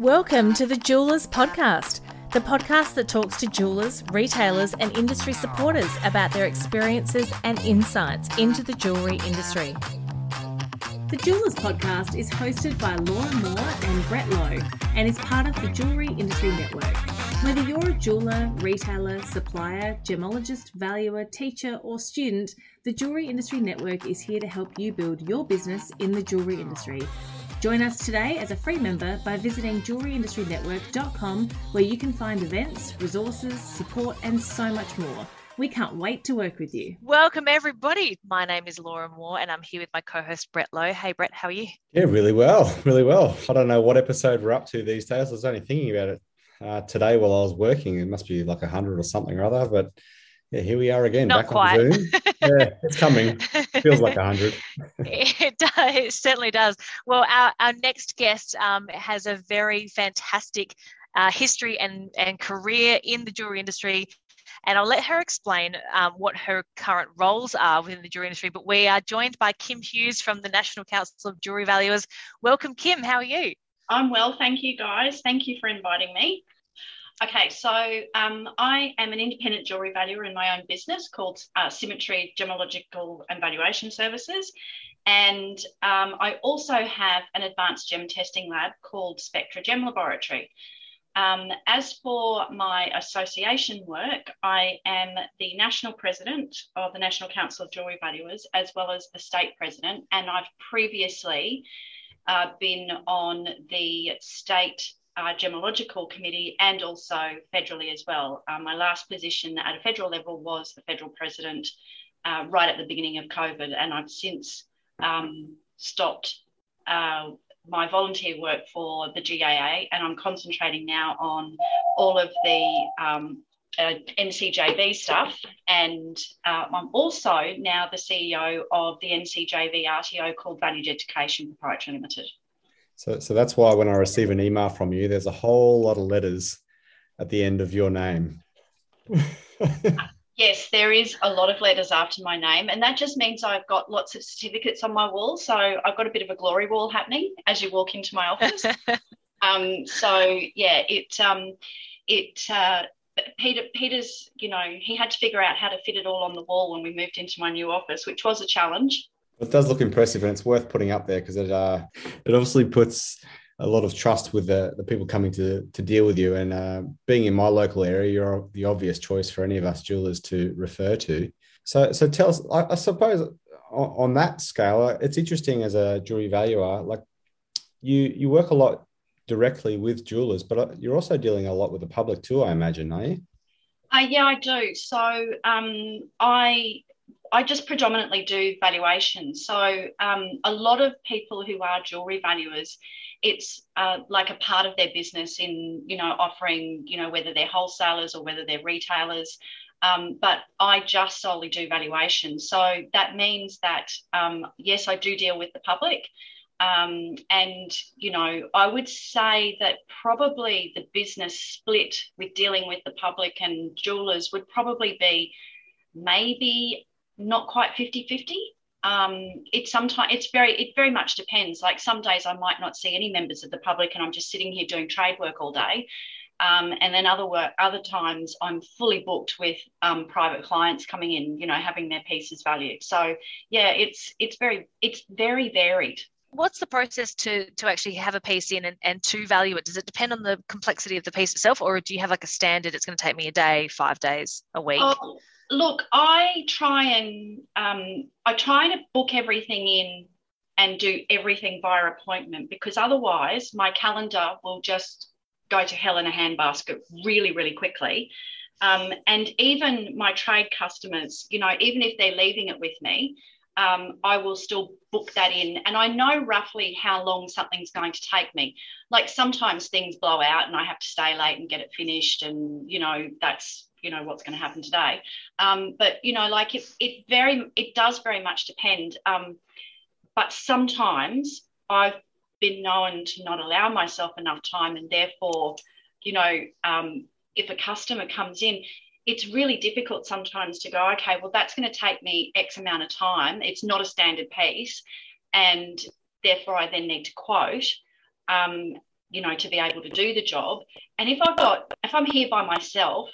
Welcome to the Jewelers Podcast, the podcast that talks to jewelers, retailers, and industry supporters about their experiences and insights into the jewellery industry. The Jewelers Podcast is hosted by Laura Moore and Brett Lowe and is part of the Jewellery Industry Network. Whether you're a jeweler, retailer, supplier, gemologist, valuer, teacher, or student, the Jewellery Industry Network is here to help you build your business in the jewellery industry. Join us today as a free member by visiting jewelryindustrynetwork.com where you can find events, resources, support, and so much more. We can't wait to work with you. Welcome, everybody. My name is Laura Moore, and I'm here with my co host, Brett Lowe. Hey, Brett, how are you? Yeah, really well. Really well. I don't know what episode we're up to these days. I was only thinking about it uh, today while I was working. It must be like a hundred or something or other. But yeah, here we are again. Not back quite. on Zoom. yeah, it's coming. Feels like a hundred. it, does, it certainly does. Well, our, our next guest um, has a very fantastic uh, history and, and career in the jewelry industry. And I'll let her explain um, what her current roles are within the jewelry industry. But we are joined by Kym Hughes from the National Council of Jewelry Valuers. Welcome, Kym. How are you? I'm well, thank you, guys. Thank you for inviting me. Okay, so um, I am an independent jewellery valuer in my own business called uh, Symmetry Gemological and Valuation Services. And um, I also have an advanced gem testing lab called Spectra Gem Laboratory. Um, as for my association work, I am the national president of the National Council of Jewellery Valuers, as well as the state president. And I've previously uh, been on the state uh, gemological committee and also federally as well. Um, my last position at a federal level was the federal president uh, right at the beginning of COVID, and I've since um, stopped uh, my volunteer work for the GAA, and I'm concentrating now on all of the um, uh, NCJV stuff. And uh, I'm also now the CEO of the NCJV RTO called Valued Education Proprietary Limited. So, so that's why when I receive an email from you, there's a whole lot of letters at the end of your name. yes, there is a lot of letters after my name, and that just means I've got lots of certificates on my wall. So I've got a bit of a glory wall happening as you walk into my office. um, so yeah, it um, it uh, Peter Peter's you know he had to figure out how to fit it all on the wall when we moved into my new office, which was a challenge. It does look impressive, and it's worth putting up there because it uh, it obviously puts a lot of trust with the, the people coming to to deal with you. And uh, being in my local area, you're the obvious choice for any of us jewelers to refer to. So, so tell us. I, I suppose on, on, that scale, uh, it's interesting as a jewelry valuer. Like you, you work a lot directly with jewelers, but uh, you're also dealing a lot with the public too. I imagine, are you? Uh, yeah, I do. So um, I I just predominantly do valuations. So um, a lot of people who are jewelry valuers, it's uh, like a part of their business in you know offering you know whether they're wholesalers or whether they're retailers. Um, but I just solely do valuations. So that means that um, yes, I do deal with the public. Um, and you know, I would say that probably the business split with dealing with the public and jewelers would probably be maybe not quite 50 50 um, it's sometimes it's very it very much depends. Like some days i might not see any members of the public and i'm just sitting here doing trade work all day. Um, and then other work other times i'm fully booked with um, private clients coming in you know having their pieces valued. So yeah it's it's very it's very varied. What's the process to to actually have a piece in and, and to value it? Does it depend on the complexity of the piece itself or do you have like a standard it's going to take me a day five days a week? Oh, look, I try and um, I try to book everything in and do everything via appointment because otherwise my calendar will just go to hell in a handbasket really, really quickly. Um, and even my trade customers, you know, even if they're leaving it with me, um, I will still book that in. And I know roughly how long something's going to take me. Like sometimes things blow out and I have to stay late and get it finished. And, you know, that's you know what's going to happen today um, but you know like it, it very it does very much depend um, but sometimes i've been known to not allow myself enough time and therefore you know um, if a customer comes in it's really difficult sometimes to go okay well that's going to take me x amount of time it's not a standard piece and therefore i then need to quote um, you know, to be able to do the job. And if I've got, if I'm here by myself,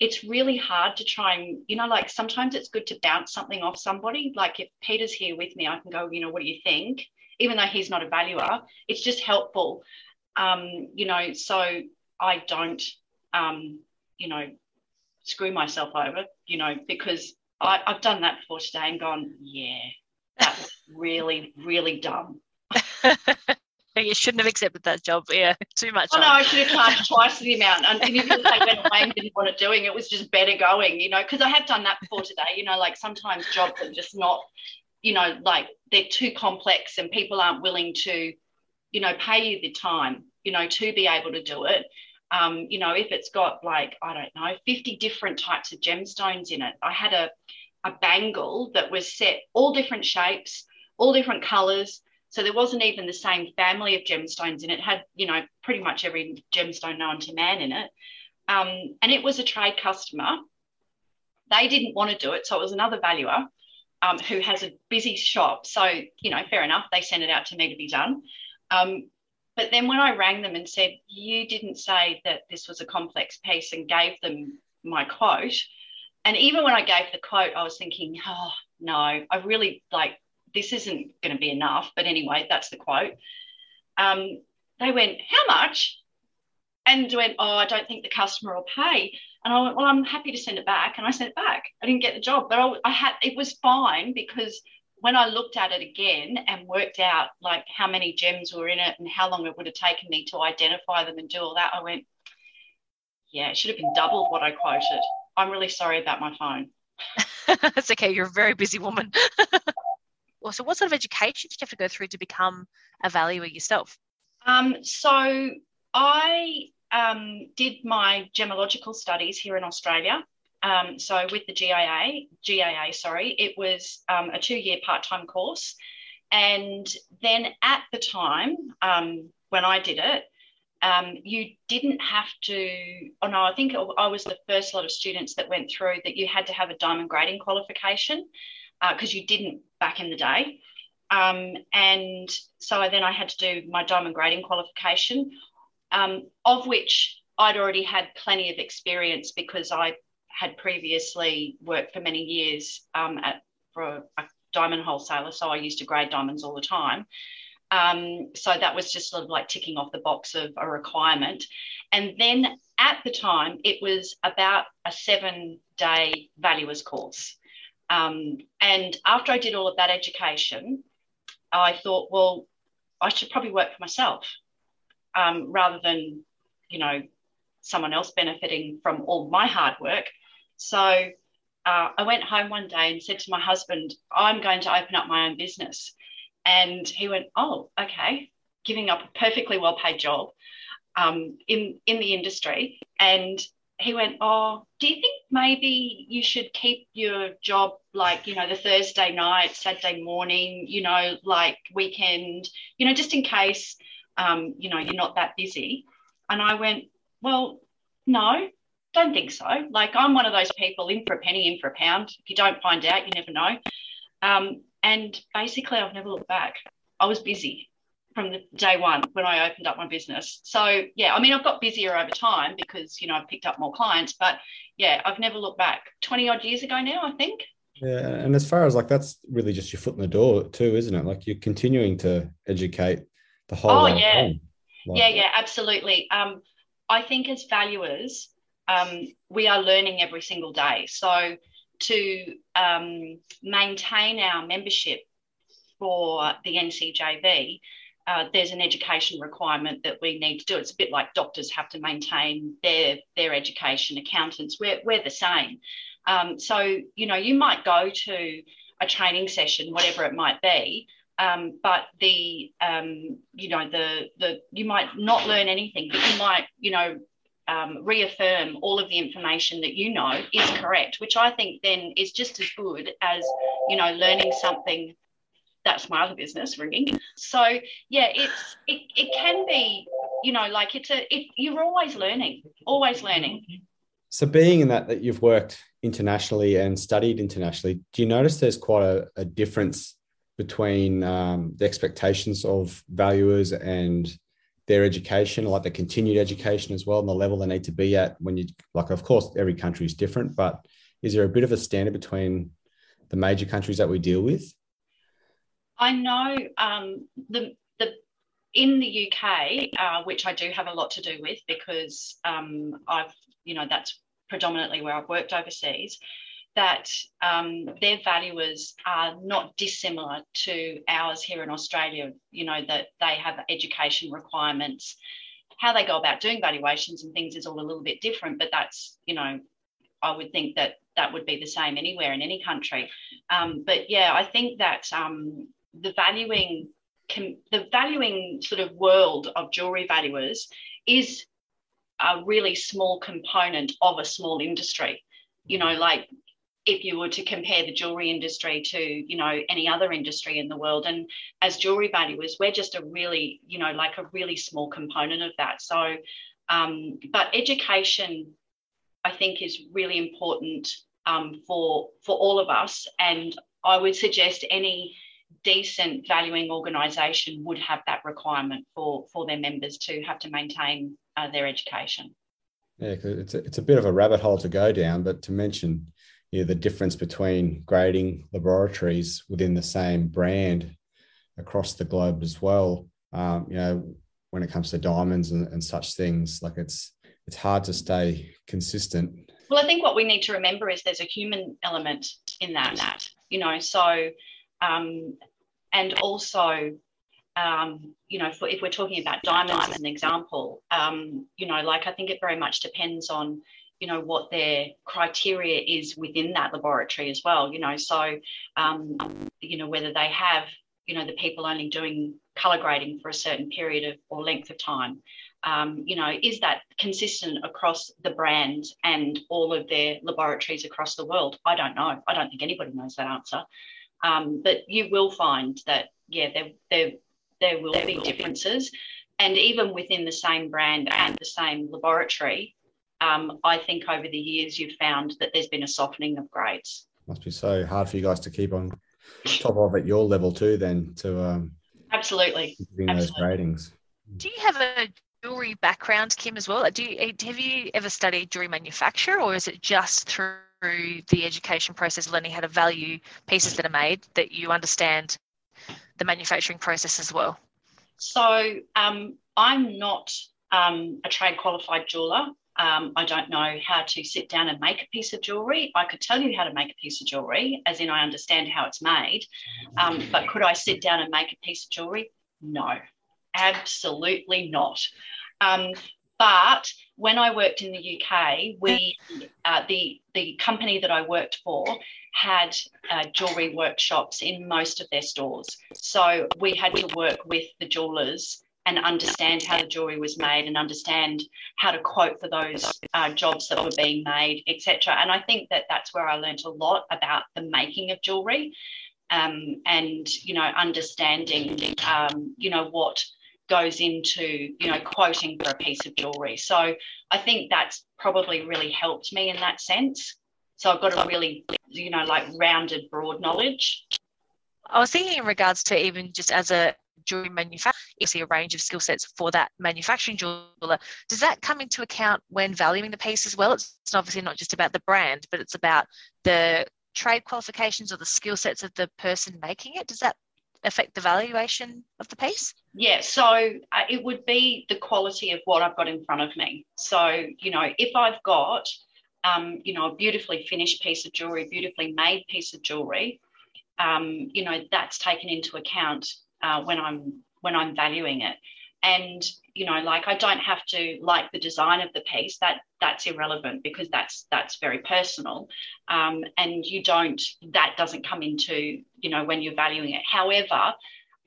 it's really hard to try and, you know, like sometimes it's good to bounce something off somebody. Like if Peter's here with me, I can go, you know, what do you think? Even though he's not a valuer, it's just helpful. Um, you know, so I don't, um, you know, screw myself over, you know, because I, I've done that before today and gone, yeah, that's really, really dumb. you shouldn't have accepted that job. Yeah, too much. Oh, no, I should have charged twice the amount. And even if they went away and didn't want it doing, it was just better going, you know, because I have done that before today. You know, like sometimes jobs are just not, you know, like they're too complex and people aren't willing to, you know, pay you the time, you know, to be able to do it. Um, you know, if it's got like, I don't know, 50 different types of gemstones in it. I had a, a bangle that was set all different shapes, all different colors so there wasn't even the same family of gemstones in it. it had, you know, pretty much every gemstone known to man in it. Um, and it was a trade customer. They didn't want to do it. So it was another valuer um, who has a busy shop. So, you know, fair enough. They sent it out to me to be done. Um, but then when I rang them and said, you didn't say that this was a complex piece and gave them my quote. And even when I gave the quote, I was thinking, oh, no, I really like this isn't going to be enough. But anyway, that's the quote. Um, they went, How much? And went, Oh, I don't think the customer will pay. And I went, Well, I'm happy to send it back. And I sent it back. I didn't get the job, but I, I had it was fine because when I looked at it again and worked out like how many gems were in it and how long it would have taken me to identify them and do all that, I went, yeah, it should have been doubled what I quoted. I'm really sorry about my phone. That's okay. You're a very busy woman. Well, so what sort of education did you have to go through to become a valuer yourself? Um, so I um, did my gemological studies here in Australia. Um, so with the GIA, GIA, sorry, it was um, a two-year part-time course, and then at the time um, when I did it, um, you didn't have to. Oh no, I think I was the first lot of students that went through that you had to have a diamond grading qualification because uh, you didn't back in the day. Um, and so then I had to do my diamond grading qualification, um, of which I'd already had plenty of experience because I had previously worked for many years um, at for a, diamond wholesaler, so I used to grade diamonds all the time. Um, so that was just sort of like ticking off the box of a requirement. And then at the time, it was about a seven day valuers course. Um, and after I did all of that education, I thought, well, I should probably work for myself um, rather than, you know, someone else benefiting from all my hard work. So uh, I went home one day and said to my husband, I'm going to open up my own business. And he went, Oh, okay, giving up a perfectly well paid job um, in, in the industry. And he went, Oh, do you think maybe you should keep your job like, you know, the Thursday night, Saturday morning, you know, like weekend, you know, just in case, um, you know, you're not that busy? And I went, Well, no, don't think so. Like, I'm one of those people in for a penny, in for a pound. If you don't find out, you never know. Um, and basically, I've never looked back. I was busy from the day one when I opened up my business. So yeah, I mean, I've got busier over time because you know I've picked up more clients, but yeah, I've never looked back. Twenty odd years ago now, I think. Yeah, and as far as like that's really just your foot in the door too, isn't it? Like you're continuing to educate the whole. Oh yeah, like, yeah, yeah, absolutely. Um, I think as valuers, um, we are learning every single day. So to um, maintain our membership for the NCJV, uh, there's an education requirement that we need to do. It's a bit like doctors have to maintain their their education. Accountants, we're we're the same. Um, so you know, you might go to a training session, whatever it might be, um, but the um, you know the the you might not learn anything, but you might you know um, reaffirm all of the information that you know is correct, which I think then is just as good as you know learning something that's my other business ringing. So yeah it's it, it can be you know like it's a it, you're always learning always learning. So being in that that you've worked internationally and studied internationally do you notice there's quite a, a difference between um, the expectations of valuers and their education, like the continued education as well, and the level they need to be at when you like. Of course, every country is different, but is there a bit of a standard between the major countries that we deal with? I know um, the the in the UK, uh, which I do have a lot to do with because um, I've you know that's predominantly where I've worked overseas. That um, their valuers are not dissimilar to ours here in Australia. You know that they have education requirements. How they go about doing valuations and things is all a little bit different, but that's you know I would think that that would be the same anywhere in any country. Um, but yeah, I think that um, the valuing the valuing sort of world of jewelry valuers is a really small component of a small industry. You know, like if you were to compare the jewelry industry to you know any other industry in the world. And as jewelry valuers we're just a really you know like a really small component of that. So um, but education i think is really important um, for for all of us. And i would suggest any decent valuing organisation would have that requirement for for their members to have to maintain uh, their education. Yeah, it's a, it's a bit of a rabbit hole to go down, but to mention you know, the difference between grading laboratories within the same brand across the globe as well. Um, you know, when it comes to diamonds and, and such things, like it's it's hard to stay consistent. Well, I think what we need to remember is there's a human element in that. That you know, so um, and also um, you know, for, if we're talking about diamonds as an example, um, you know, like I think it very much depends on, you know, what their criteria is within that laboratory as well. You know, so, um, you know, whether they have, you know, the people only doing color grading for a certain period of or length of time. Um, you know, is that consistent across the brands and all of their laboratories across the world? I don't know. I don't think anybody knows that answer. Um, but you will find that, yeah, there, there, there will be differences. And even within the same brand and the same laboratory, um, I think over the years you've found that there's been a softening of grades. Must be so hard for you guys to keep on top of at your level too, then to um, absolutely giving those gradings. Do you have a jewelry background, Kym, as well? Do you have you ever studied jewelry manufacture, or is it just through through the education process, learning how to value pieces that are made, that you understand the manufacturing process as well? So um, I'm not um, a trade qualified jeweler. Um, I don't know how to sit down and make a piece of jewelry. I could tell you how to make a piece of jewelry, as in I understand how it's made. Um, but could I sit down and make a piece of jewelry? No, absolutely not. Um, but when I worked in the UK, we uh, the the company that I worked for had uh, jewelry workshops in most of their stores. So we had to work with the jewelers and understand how the jewelry was made and understand how to quote for those uh, jobs that were being made, etc. And I think that that's where I learned a lot about the making of jewelry um, and you know understanding um, you know what goes into you know quoting for a piece of jewelry. So i think that's probably really helped me in that sense. So i've got a really you know like rounded broad knowledge. I was thinking in regards to even just as a jewelry manufacturer you see a range of skill sets for that manufacturing jeweler does that come into account when valuing the piece as well it's obviously not just about the brand but it's about the trade qualifications or the skill sets of the person making it does that affect the valuation of the piece? Yeah, so uh, it would be the quality of what I've got in front of me. So, you know, if I've got, um, you know, a beautifully finished piece of jewelry, beautifully made piece of jewelry, um, you know, that's taken into account uh, when I'm when I'm valuing it. And you know like i don't have to like the design of the piece. That that's irrelevant because that's that's very personal. Um, and you don't that doesn't come into you know when you're valuing it. However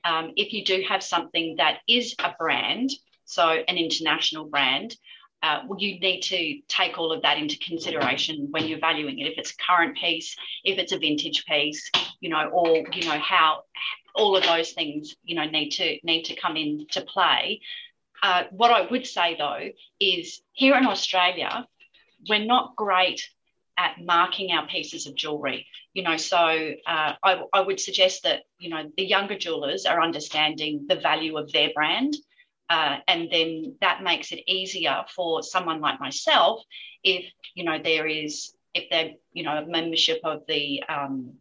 um, if you do have something that is a brand so an international brand uh, well, you need to take all of that into consideration when you're valuing it. If it's a current piece, if it's a vintage piece, you know, or you know how all of those things, you know, need to need to come into play. Uh, what I would say though is here in Australia, we're not great at marking our pieces of jewelry. You know, so uh, I, I would suggest that you know the younger jewelers are understanding the value of their brand Uh, and then that makes it easier for someone like myself if you know there is if they're you know a membership of the um,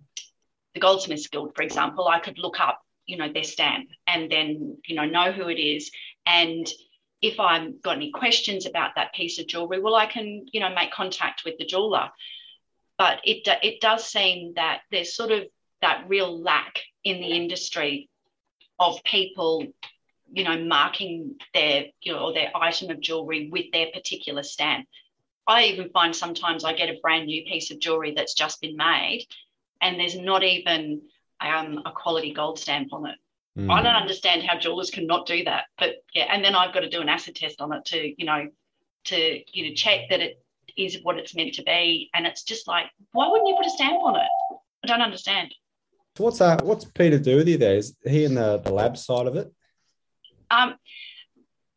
the goldsmiths guild for example i could look up you know their stamp and then you know know who it is. And if i've got any questions about that piece of jewelry well i can you know make contact with the jeweler. But it it does seem that there's sort of that real lack in the industry of people you know marking their you know or their item of jewelry with their particular stamp. I even find sometimes i get a brand new piece of jewelry that's just been made and there's not even um, a quality gold stamp on it mm. i don't understand how jewelers can not do that but yeah and then i've got to do an acid test on it to you know to you know check that it is what it's meant to be and it's just like why wouldn't you put a stamp on it i don't understand so what's that? What's Peter do with you there? Is he in the, the lab side of it? Um,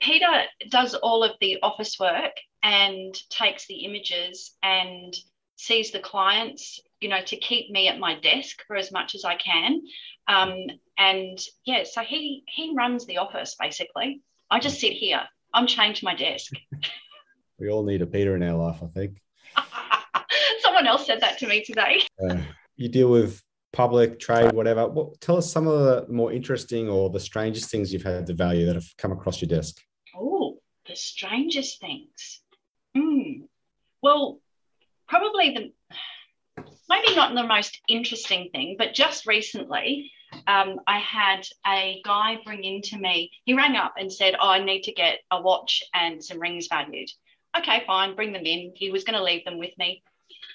Peter does all of the office work and takes the images and sees the clients, you know, to keep me at my desk for as much as I can. Um, and yeah, so he he runs the office basically. I just sit here. I'm chained to my desk. we all need a Peter in our life, I think. Someone else said that to me today. Uh, you deal with public trade, whatever. What, tell us some of the more interesting or the strangest things you've had to value that have come across your desk. Oh, the strangest things. Mm. Well, probably the maybe not the most interesting thing, but just recently, um, I had a guy bring in to me. He rang up and said, "Oh, I need to get a watch and some rings valued." Okay, fine, bring them in. He was going to leave them with me,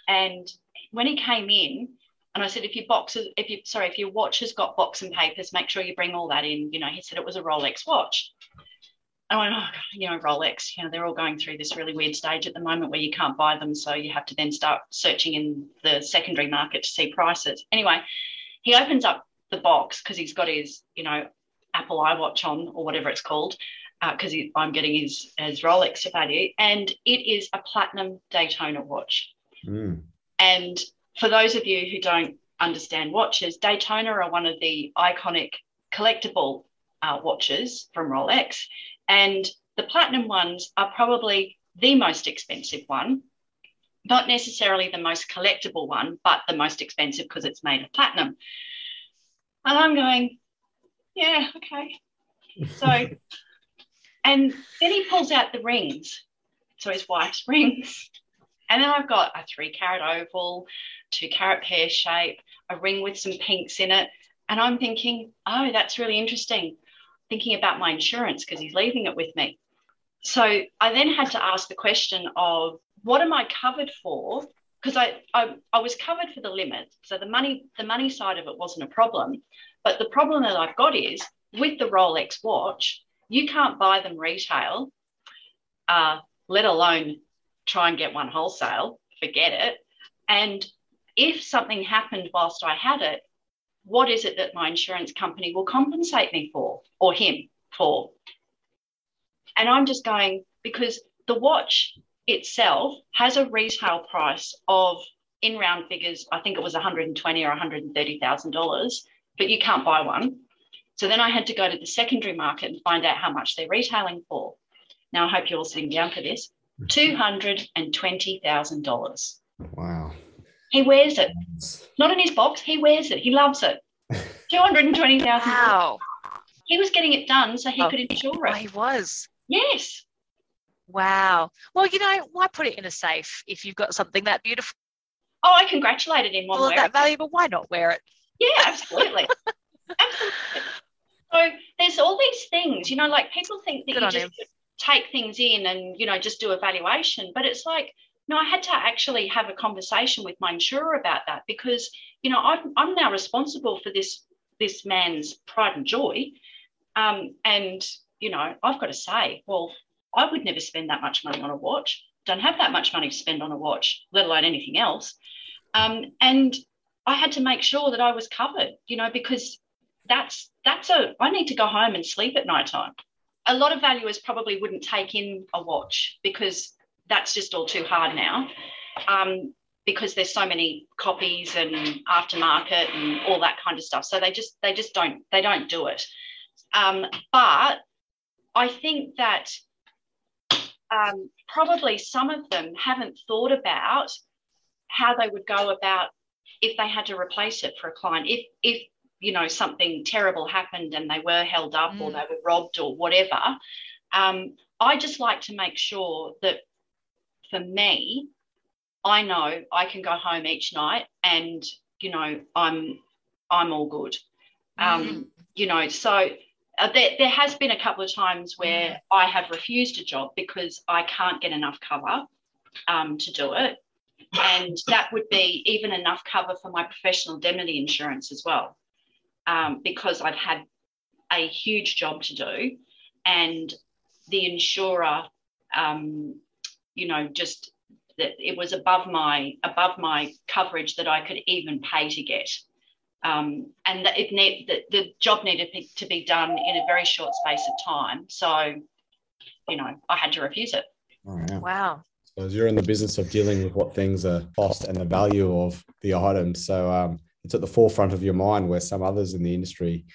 and when he came in, and I said, if your boxes, if you sorry, if your watch has got box and papers, make sure you bring all that in. You know, he said it was a Rolex watch. I went, oh, you know, Rolex, you know, they're all going through this really weird stage at the moment where you can't buy them. So you have to then start searching in the secondary market to see prices. Anyway, he opens up the box because he's got his, you know, Apple iWatch on or whatever it's called, because uh, I'm getting his, his Rolex to value. And it is a platinum Daytona watch. Mm. And for those of you who don't understand watches, Daytona are one of the iconic collectible uh, watches from Rolex. And the platinum ones are probably the most expensive one, not necessarily the most collectible one, but the most expensive because it's made of platinum. And I'm going, yeah, okay. So, and then he pulls out the rings. So his wife's rings. And then I've got a three carat oval, two carat pear shape, a ring with some pinks in it. And I'm thinking, oh, that's really interesting. Thinking about my insurance because he's leaving it with me. So I then had to ask the question of what am I covered for? Because I, I, I was covered for the limit. So the money, the money side of it wasn't a problem. But the problem that I've got is with the Rolex watch, you can't buy them retail, uh, let alone try and get one wholesale, forget it. And if something happened whilst I had it, what is it that my insurance company will compensate me for or him for? And I'm just going, because the watch itself has a retail price of, in round figures, I think it was 120 or 130,000 dollars, but you can't buy one. So then I had to go to the secondary market and find out how much they're retailing for. Now I hope you're all sitting down for this. Mm-hmm. $220,000. Wow. He wears it. Not in his box, he wears it. He loves it. 220,000. Wow. He was getting it done so he oh, could insure oh, it. Oh, he was. Yes. Wow. Well, you know, why put it in a safe if you've got something that beautiful? Oh, I congratulated him on well, that valuable. Why not wear it? Yeah, absolutely. absolutely. So there's all these things, you know, like people think that Good you just him take things in and you know just do evaluation but it's like no i had to actually have a conversation with my insurer about that because you know i'm, I'm now responsible for this this man's pride and joy. Um, and you know i've got to say well i would never spend that much money on a watch. Don't have that much money to spend on a watch let alone anything else. Um, and i had to make sure that i was covered you know because that's that's a i need to go home and sleep at night time a lot of valuers probably wouldn't take in a watch because that's just all too hard now. Um, because there's so many copies and aftermarket and all that kind of stuff. So they just they just don't they don't do it. Um, but I think that um, probably some of them haven't thought about how they would go about if they had to replace it for a client. If if you know something terrible happened and they were held up mm. or they were robbed or whatever, um, I just like to make sure that for me, I know I can go home each night and you know I'm I'm all good. Um, mm. You know, so uh, there, there has been a couple of times where mm. I have refused a job because I can't get enough cover um, to do it. And that would be even enough cover for my professional indemnity insurance as well, um, because I've had a huge job to do. And the insurer, um, you know, just that it was above my above my coverage that I could even pay to get um, and that it need, the, the job needed to be done in a very short space of time. So, you know, I had to refuse it. Oh, yeah. Wow. So you're in the business of dealing with what things are cost and the value of the items. So um, it's at the forefront of your mind where some others in the industry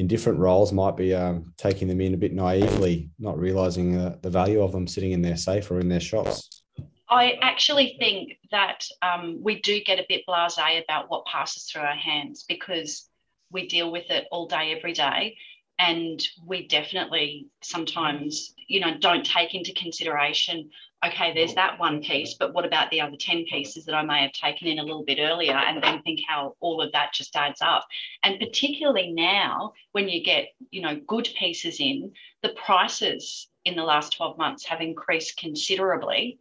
in different roles might be um, taking them in a bit naively, not realizing uh, the value of them sitting in their safe or in their shops. I actually think that um, we do get a bit blasé about what passes through our hands because we deal with it all day, every day. And we definitely sometimes, you know, don't take into consideration, okay, there's that one piece, but what about the other 10 pieces that I may have taken in a little bit earlier? And then think how all of that just adds up. And particularly now, when you get, you know, good pieces in, the prices in the last 12 months have increased considerably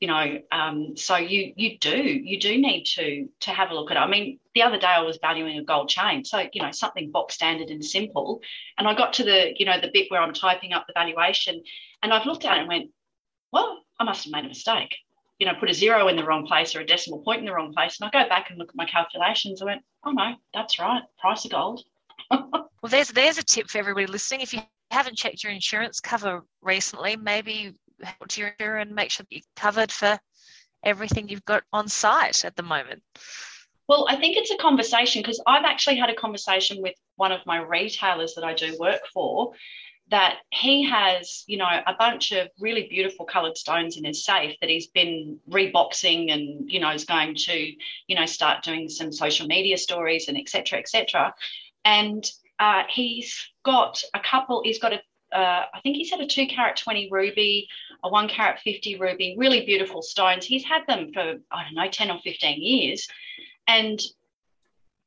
you know um, so you you do you do need to to have a look at it i mean the other day i was valuing a gold chain so you know something box standard and simple and i got to the you know the bit where i'm typing up the valuation and i've looked at it and went well i must have made a mistake. You know put a zero in the wrong place or a decimal point in the wrong place. And i go back and look at my calculations. I went oh no that's right. Price of gold. Well there's there's a tip for everybody listening. If you haven't checked your insurance cover recently maybe help to your insurer and make sure that you're covered for everything you've got on site at the moment? Well, I think it's a conversation because I've actually had a conversation with one of my retailers that I do work for that he has, you know, a bunch of really beautiful coloured stones in his safe that he's been reboxing and, you know, is going to, you know, start doing some social media stories and etc. etc. And uh, he's got a couple, he's got a uh, I think he's had a two carat 20 ruby, a one carat 50 ruby, really beautiful stones. He's had them for, I don't know, 10 or 15 years. And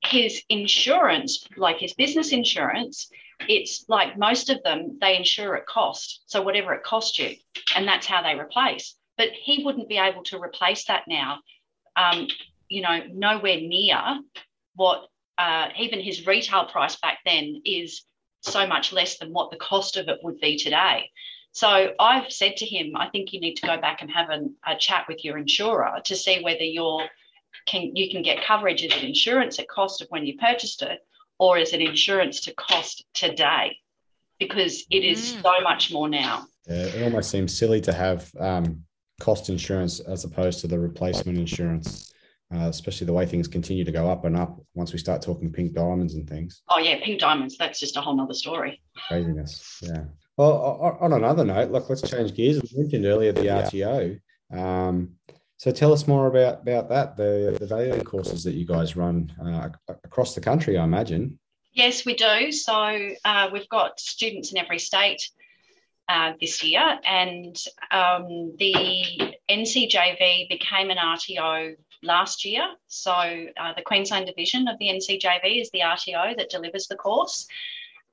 his insurance, like his business insurance, it's like most of them, they insure at cost. So whatever it costs you, and that's how they replace. But he wouldn't be able to replace that now, um, you know, nowhere near what uh, even his retail price back then is so much less than what the cost of it would be today. So I've said to him, I think you need to go back and have an, a chat with your insurer to see whether you're can you can get coverage as an insurance at cost of when you purchased it, or is it insurance to cost today? Because it is mm. so much more now. Yeah, it almost seems silly to have um, cost insurance as opposed to the replacement insurance uh, especially the way things continue to go up and up once we start talking pink diamonds and things. Oh yeah, pink diamonds. That's just a whole nother story. Craziness. Yeah. Well, on another note, look, let's change gears. We mentioned earlier the RTO. Um, so tell us more about about that, the the valuing courses that you guys run uh, across the country, I imagine. Yes, we do. So uh, we've got students in every state uh, this year, and um, the NCJV became an RTO last year. So uh, the Queensland division of the NCJV is the RTO that delivers the course.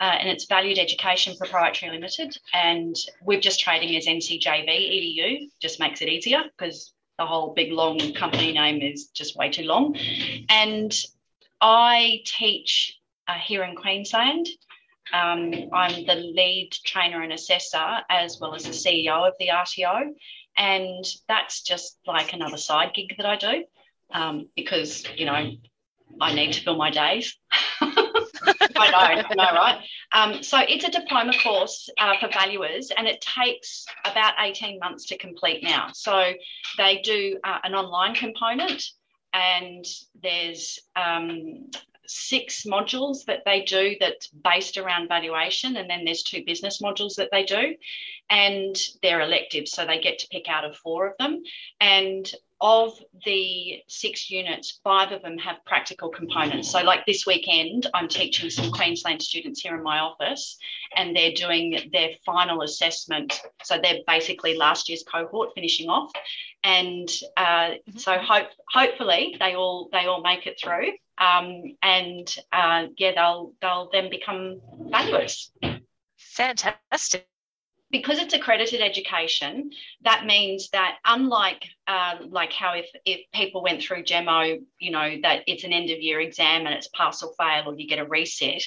Uh, and it's Valued Education Proprietary Limited. And we're just trading as NCJV EDU, just makes it easier because the whole big long company name is just way too long. And I teach uh, here in Queensland. Um, I'm the lead trainer and assessor, as well as the CEO of the RTO. And that's just like another side gig that I do um, because, you know, I need to fill my days. I know, I know, right? Um, so it's a diploma course uh, for valuers, and it takes about 18 months to complete now. So they do uh, an online component, and there's um, six modules that they do that's based around valuation, and then there's two business modules that they do, and they're elective, so they get to pick out of four of them. And of the six units, five of them have practical components. So, like this weekend, I'm teaching some Queensland students here in my office, and they're doing their final assessment. So, they're basically last year's cohort finishing off, and uh, so hope hopefully they all they all make it through, um, and uh, yeah, they'll they'll then become valuers. Fantastic because it's accredited education, that means that unlike uh, like how if, if people went through GEMO, you know, that it's an end of year exam and it's pass or fail or you get a reset,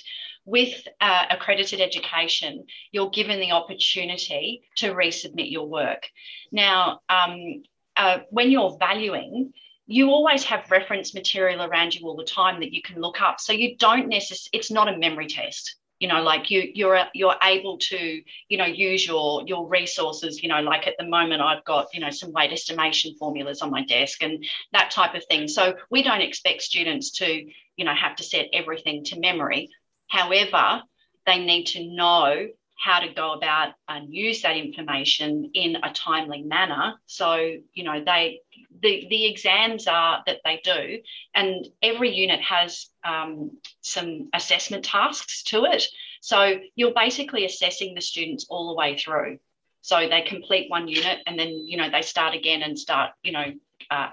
with uh, accredited education, you're given the opportunity to resubmit your work. Now, um, uh, when you're valuing, you always have reference material around you all the time that you can look up. So you don't necessarily, it's not a memory test. You know like you you're you're able to you know use your your resources you know like at the moment i've got you know some weight estimation formulas on my desk and that type of thing. So we don't expect students to you know have to set everything to memory. However they need to know how to go about and use that information in a timely manner so you know they the, the exams are that they do, and every unit has um, some assessment tasks to it. So you're basically assessing the students all the way through. So they complete one unit and then, you know, they start again and start, you know, uh,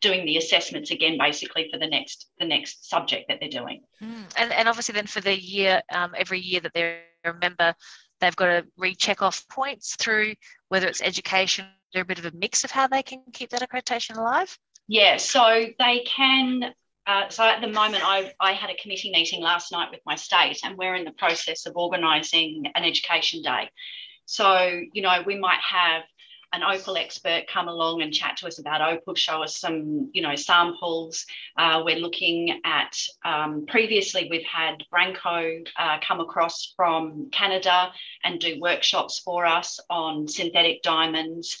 doing the assessments again basically for the next the next subject that they're doing mm. and, and obviously then for the year um, every year that they're a member they've got to recheck off points through whether it's education there a bit of a mix of how they can keep that accreditation alive? Yeah, so they can. Uh, so at the moment, I, I had a committee meeting last night with my state, and we're in the process of organising an education day. So, you know, we might have an opal expert come along and chat to us about opal, show us some, you know, samples. Uh, we're looking at um, previously we've had Branko uh, come across from Canada and do workshops for us on synthetic diamonds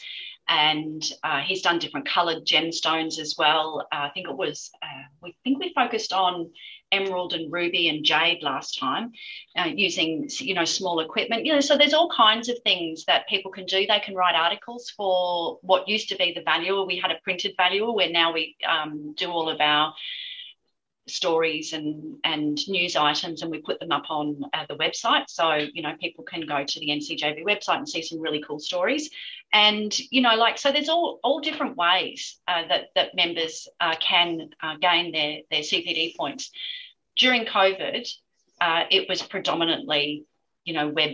and uh, he's done different coloured gemstones as well. Uh, I think it was, uh, we think we focused on emerald and ruby and jade last time, uh, using you know small equipment. You know, so there's all kinds of things that people can do. They can write articles for what used to be the valuer. We had a printed valuer where now we um, do all of our stories and and news items and we put them up on uh, the website. So you know people can go to the ncjv website and see some really cool stories. And you know like so there's all all different ways uh, that that members uh, can uh, gain their their cpd points. During covid uh, it was predominantly you know web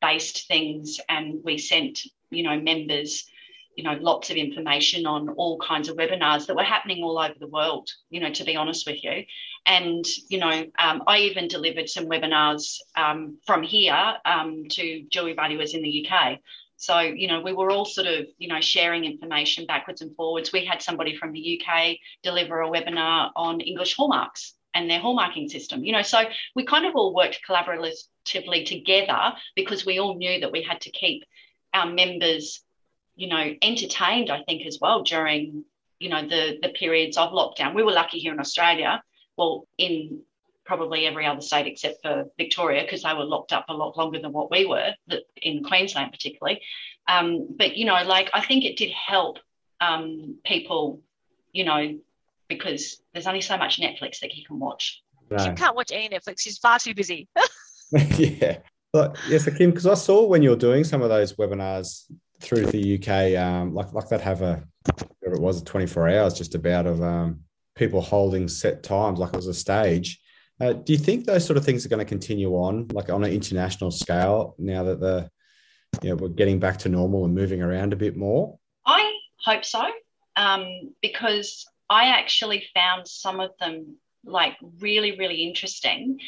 based things and we sent you know members you know lots of information on all kinds of webinars that were happening all over the world you know to be honest with you. And you know um, i even delivered some webinars um, from here um, to jewelry valuers in the uk so you know we were all sort of you know sharing information backwards and forwards. We had somebody from the uk deliver a webinar on english hallmarks and their hallmarking system you know. So we kind of all worked collaboratively together because we all knew that we had to keep our members you know, entertained, I think, as well during, you know, the, the periods of lockdown. We were lucky here in Australia, well, in probably every other state except for Victoria, because they were locked up a lot longer than what we were, in Queensland particularly. Um, but, you know, like I think it did help um, people, you know, because there's only so much Netflix that you can watch. Right. Kym can't watch any Netflix. She's far too busy. yeah. But yes, Kym, because I saw when you were doing some of those webinars through the UK, um, like like that have a whatever it was, 24 hours just about of um, people holding set times, like it was a stage. Uh, do you think those sort of things are going to continue on, like on an international scale, now that the you know we're getting back to normal and moving around a bit more? I hope so, um, because I actually found some of them like really really interesting.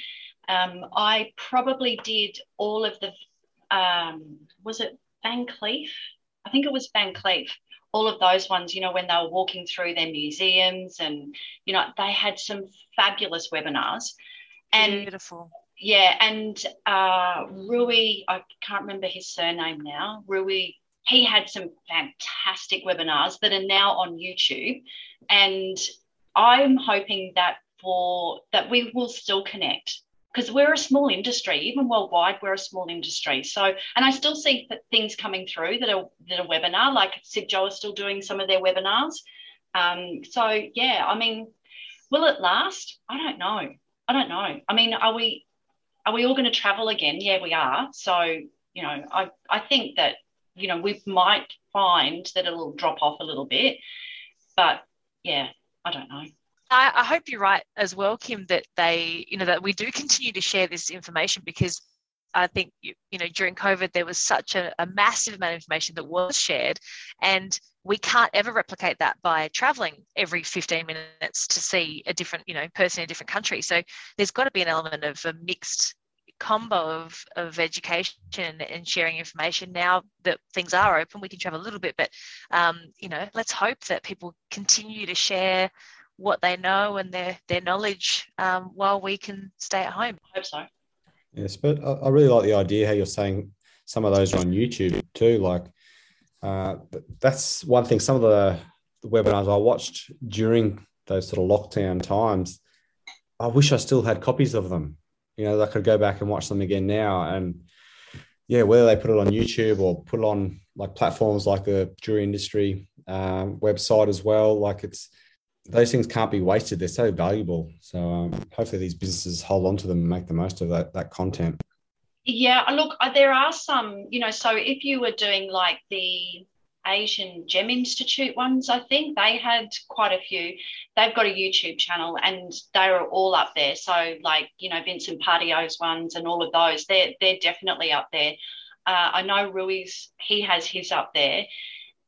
Um, I probably did all of the um, was it Van Cleef. I think it was Van Cleef. All of those ones, you know, when they were walking through their museums and, you know, they had some fabulous webinars. And beautiful. Yeah. And uh, Rui, I can't remember his surname now. Rui, he had some fantastic webinars that are now on YouTube. And I'm hoping that for that we will still connect because we're a small industry, even worldwide, we're a small industry. So, and I still see things coming through that are that are webinar, like CIBJO is still doing some of their webinars. Um, so yeah, I mean, will it last? I don't know. I don't know. I mean, are we are we all going to travel again? Yeah, we are. So, you know, I I think that you know we might find that it'll drop off a little bit, but yeah, I don't know. I, I hope you're right as well, Kym, that they, you know, that we do continue to share this information because I think you, you know during COVID there was such a, a, massive amount of information that was shared, and we can't ever replicate that by traveling every 15 minutes to see a different you know person in a different country. So there's got to be an element of a mixed combo of, of education and sharing information now that things are open we can travel a little bit but um, you know let's hope that people continue to share what they know and their their knowledge um, while we can stay at home. I hope so. Yes, but I, really like the idea how you're saying some of those are on YouTube too. Like uh, that's one thing. Some of the, the webinars I watched during those sort of lockdown times, I wish I still had copies of them. You know, I could go back and watch them again now. And yeah, whether they put it on YouTube or put it on like platforms like the jewelry industry um, website as well, like it's those things can't be wasted. They're so valuable. So um, hopefully these businesses hold on to them and make the most of that, that content. Yeah, look, uh, there are some, you know, so if you were doing like the Asian Gem Institute ones, I think they had quite a few. They've got a YouTube channel and they're all up there. So like, you know, Vincent Pardieu's ones and all of those, they're they're definitely up there. Uh, I know Rui's, he has his up there.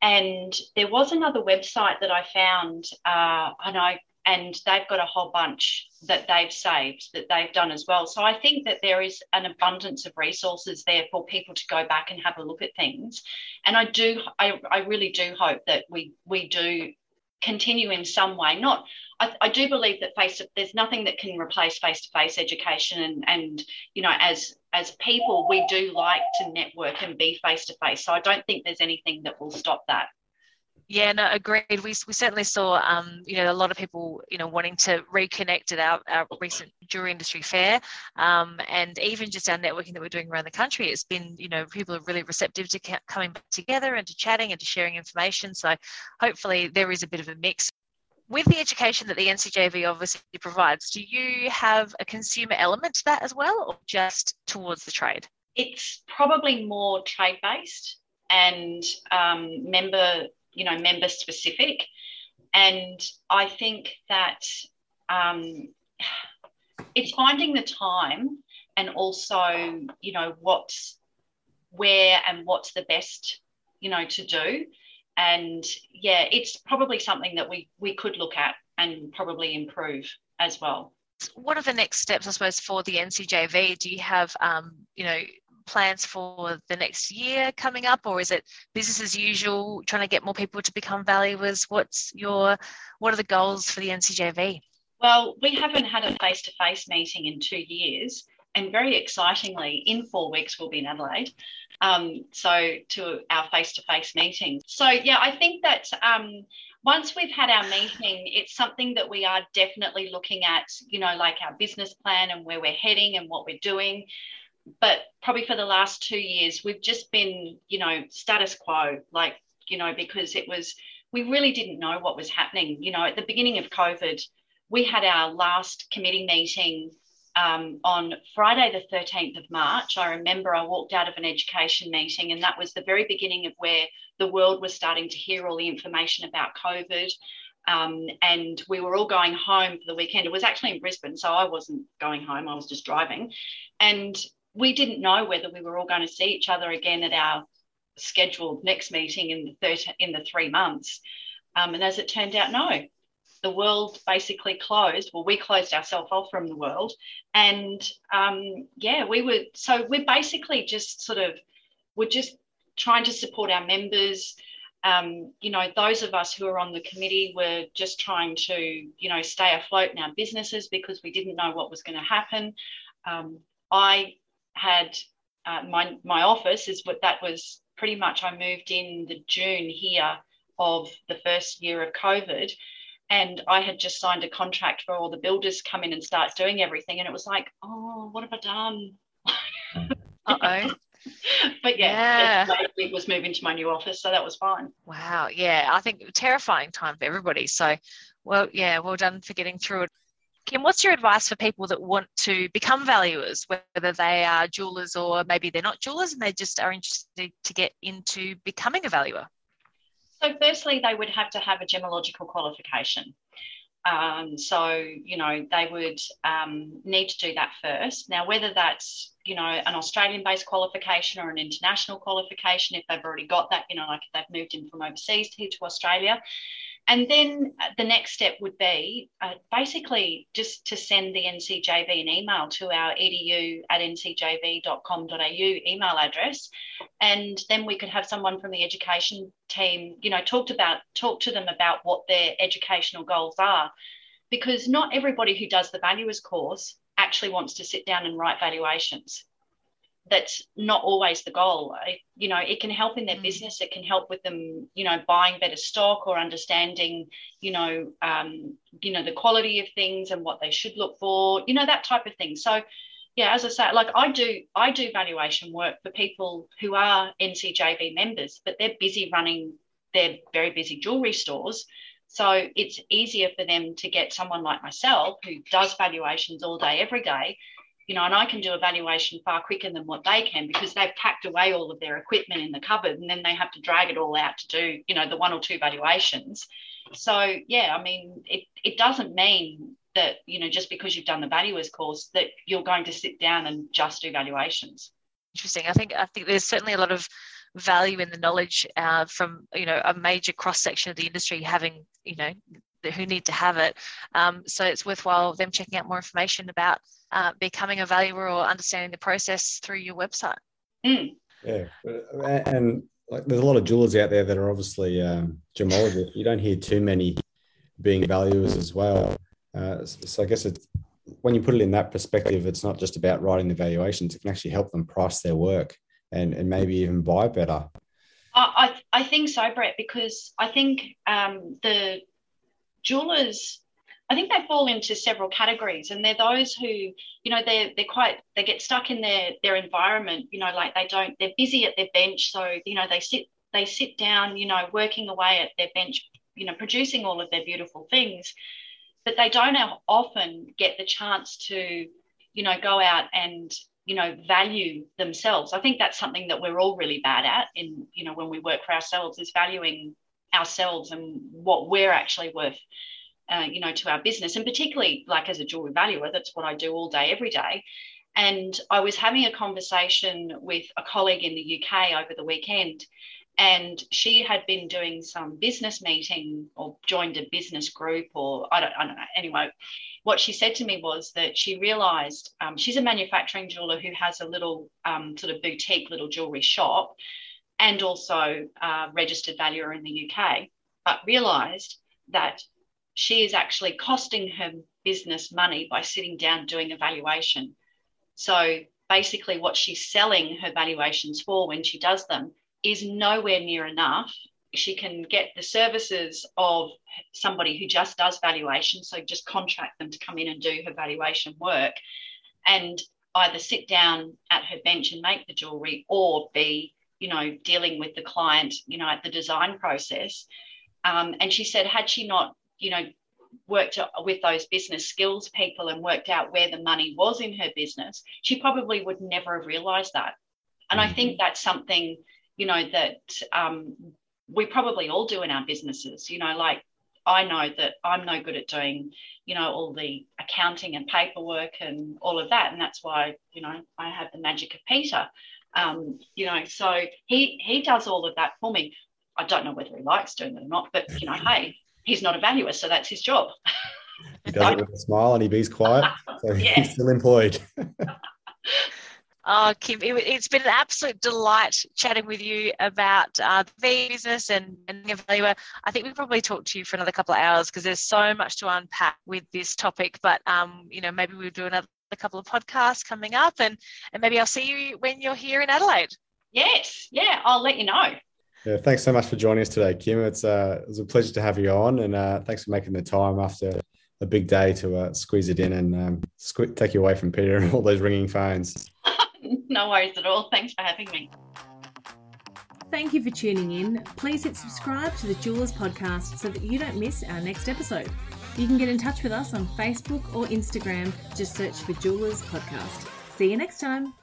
And there was another website that I found, uh, and I and they've got a whole bunch that they've saved that they've done as well. So I think that there is an abundance of resources there for people to go back and have a look at things. And I do, I, I really do hope that we we do continue in some way. Not, I, I do believe that face there's nothing that can replace face to face education, and and you know as as people we do like to network and be face to face. So I don't think there's anything that will stop that. Yeah, no, agreed. We, we certainly saw, um, you know, a lot of people, you know, wanting to reconnect at our, our recent jewelry industry fair, um, and even just our networking that we're doing around the country. It's been, you know, people are really receptive to coming together and to chatting and to sharing information. So hopefully there is a bit of a mix. With the education that the NCJV obviously provides, do you have a consumer element to that as well, or just towards the trade? It's probably more trade based and um, member you know member specific and i think that um, it's finding the time and also you know what's where and what's the best you know to do and yeah it's probably something that we we could look at and probably improve as well. What are the next steps i suppose for the ncjv do you have um, you know plans for the next year coming up or is it business as usual trying to get more people to become valuers? What's your what are the goals for the ncjv well we haven't had a face-to-face meeting in two years and very excitingly in four weeks we'll be in adelaide um, so to our face-to-face meetings. so yeah i think that um, once we've had our meeting, it's something that we are definitely looking at, you know, like our business plan and where we're heading and what we're doing but probably for the last two years, we've just been, you know, status quo, like, you know, because it was, we really didn't know what was happening. You know, at the beginning of COVID, we had our last committee meeting um, on Friday, the 13th of March. I remember I walked out of an education meeting, and that was the very beginning of where the world was starting to hear all the information about COVID. Um, and we were all going home for the weekend. It was actually in Brisbane, so I wasn't going home, I was just driving. And we didn't know whether we were all going to see each other again at our scheduled next meeting in the, 30, in the three months. Um, and as it turned out, no, the world basically closed. Well, we closed ourselves off from the world. And um, yeah, we were, so we're basically just sort of, we're just trying to support our members. Um, you know, those of us who are on the committee were just trying to, you know, stay afloat in our businesses because we didn't know what was going to happen. Um, I had uh, my my office is what that was pretty much I moved in the June here of the first year of COVID, and I had just signed a contract for all the builders come in and start doing everything. And it was like, oh, what have I done? Uh oh. but yeah, yeah. it was moving to my new office, so that was fine. Wow. Yeah, I think terrifying time for everybody. So, well, yeah, well done for getting through it. Kym, what's your advice for people that want to become valuers, whether they are jewelers or maybe they're not jewelers and they just are interested to get into becoming a valuer? So, firstly, they would have to have a gemological qualification. Um, so, you know, they would um, need to do that first. Now, whether that's, you know, an Australian based qualification or an international qualification, if they've already got that, you know, like if they've moved in from overseas here to Australia, and then uh, the next step would be uh, basically just to send the NCJV an email to our edu at ncjv.com.au email address. And then we could have someone from the education team, you know, talked about, talk to them about what their educational goals are. Because not everybody who does the valuers course actually wants to sit down and write valuations that's not always the goal. you know, it can help in their mm. business. It can help with them, you know, buying better stock or understanding, you know, um, you know, the quality of things and what they should look for, you know, that type of thing. So, yeah, as I say, like I do, I do valuation work for people who are NCJV members, but they're busy running their very busy jewelry stores. So it's easier for them to get someone like myself who does valuations all day, every day, you know, and I can do a valuation far quicker than what they can because they've packed away all of their equipment in the cupboard and then they have to drag it all out to do, you know, the one or two valuations. So yeah, I mean, it, it doesn't mean that, you know, just because you've done the valuers course that you're going to sit down and just do valuations. Interesting. I think I think there's certainly a lot of value in the knowledge uh, from you know a major cross section of the industry having you know who need to have it. Um, so it's worthwhile them checking out more information about uh, becoming a valuer or understanding the process through your website. Mm. Yeah, and like there's a lot of jewelers out there that are obviously um, gemologists. You don't hear too many being valuers as well. Uh, so I guess it's when you put it in that perspective, it's not just about writing the valuations. It can actually help them price their work and, and maybe even buy better. I, I think so, Brett, because I think um, the jewelers I think they fall into several categories, and they're those who, you know, they're they're quite they get stuck in their their environment. You know, like they don't they're busy at their bench, so you know they sit they sit down, you know, working away at their bench, you know, producing all of their beautiful things, but they don't often get the chance to, you know, go out and you know value themselves. I think that's something that we're all really bad at. In you know when we work for ourselves is valuing ourselves and what we're actually worth uh, you know to our business. And particularly like as a jewelry valuer that's what i do all day every day. And i was having a conversation with a colleague in the uk over the weekend and she had been doing some business meeting or joined a business group or I don't, I don't know. Anyway what she said to me was that she realized um, she's a manufacturing jeweler who has a little um, sort of boutique little jewelry shop and also uh, registered valuer in the UK, but realized that she is actually costing her business money by sitting down doing a valuation. So basically, what she's selling her valuations for when she does them is nowhere near enough. She can get the services of somebody who just does valuation, so just contract them to come in and do her valuation work and either sit down at her bench and make the jewelry or be you know, dealing with the client, you know, at the design process. Um, and she said, had she not, you know, worked with those business skills people and worked out where the money was in her business, she probably would never have realized that. And. I think mm-hmm. that's something, you know, that um, we probably all do in our businesses. You know, like I know that I'm no good at doing, you know, all the accounting and paperwork and all of that. And that's why, you know, I have the magic of Peter. Um, you know, so he he does all of that for me. I don't know whether he likes doing it or not, but you know, hey, he's not a valuer, so that's his job. He does it with a smile and he bees quiet, so yeah. he's still employed. Oh, Kym, it, has been an absolute delight chatting with you about uh, the business and, and a valuer. I think we probably talk to you for another couple of hours because there's so much to unpack with this topic. But um, you know, maybe we'll do another a couple of podcasts coming up and, and maybe I'll see you when you're here in Adelaide. Yes, yeah, I'll let you know. Yeah, thanks so much for joining us today, Kym. It's uh, it was a pleasure to have you on, and uh, thanks for making the time after a big day to uh, squeeze it in and um, squ- take you away from Peter and all those ringing phones. no worries at all. Thanks for having me. Thank you for tuning in. Please hit subscribe to the Jewelers Podcast so that you don't miss our next episode. You can get in touch with us on Facebook or Instagram. Just search for Jewelers Podcast. See you next time.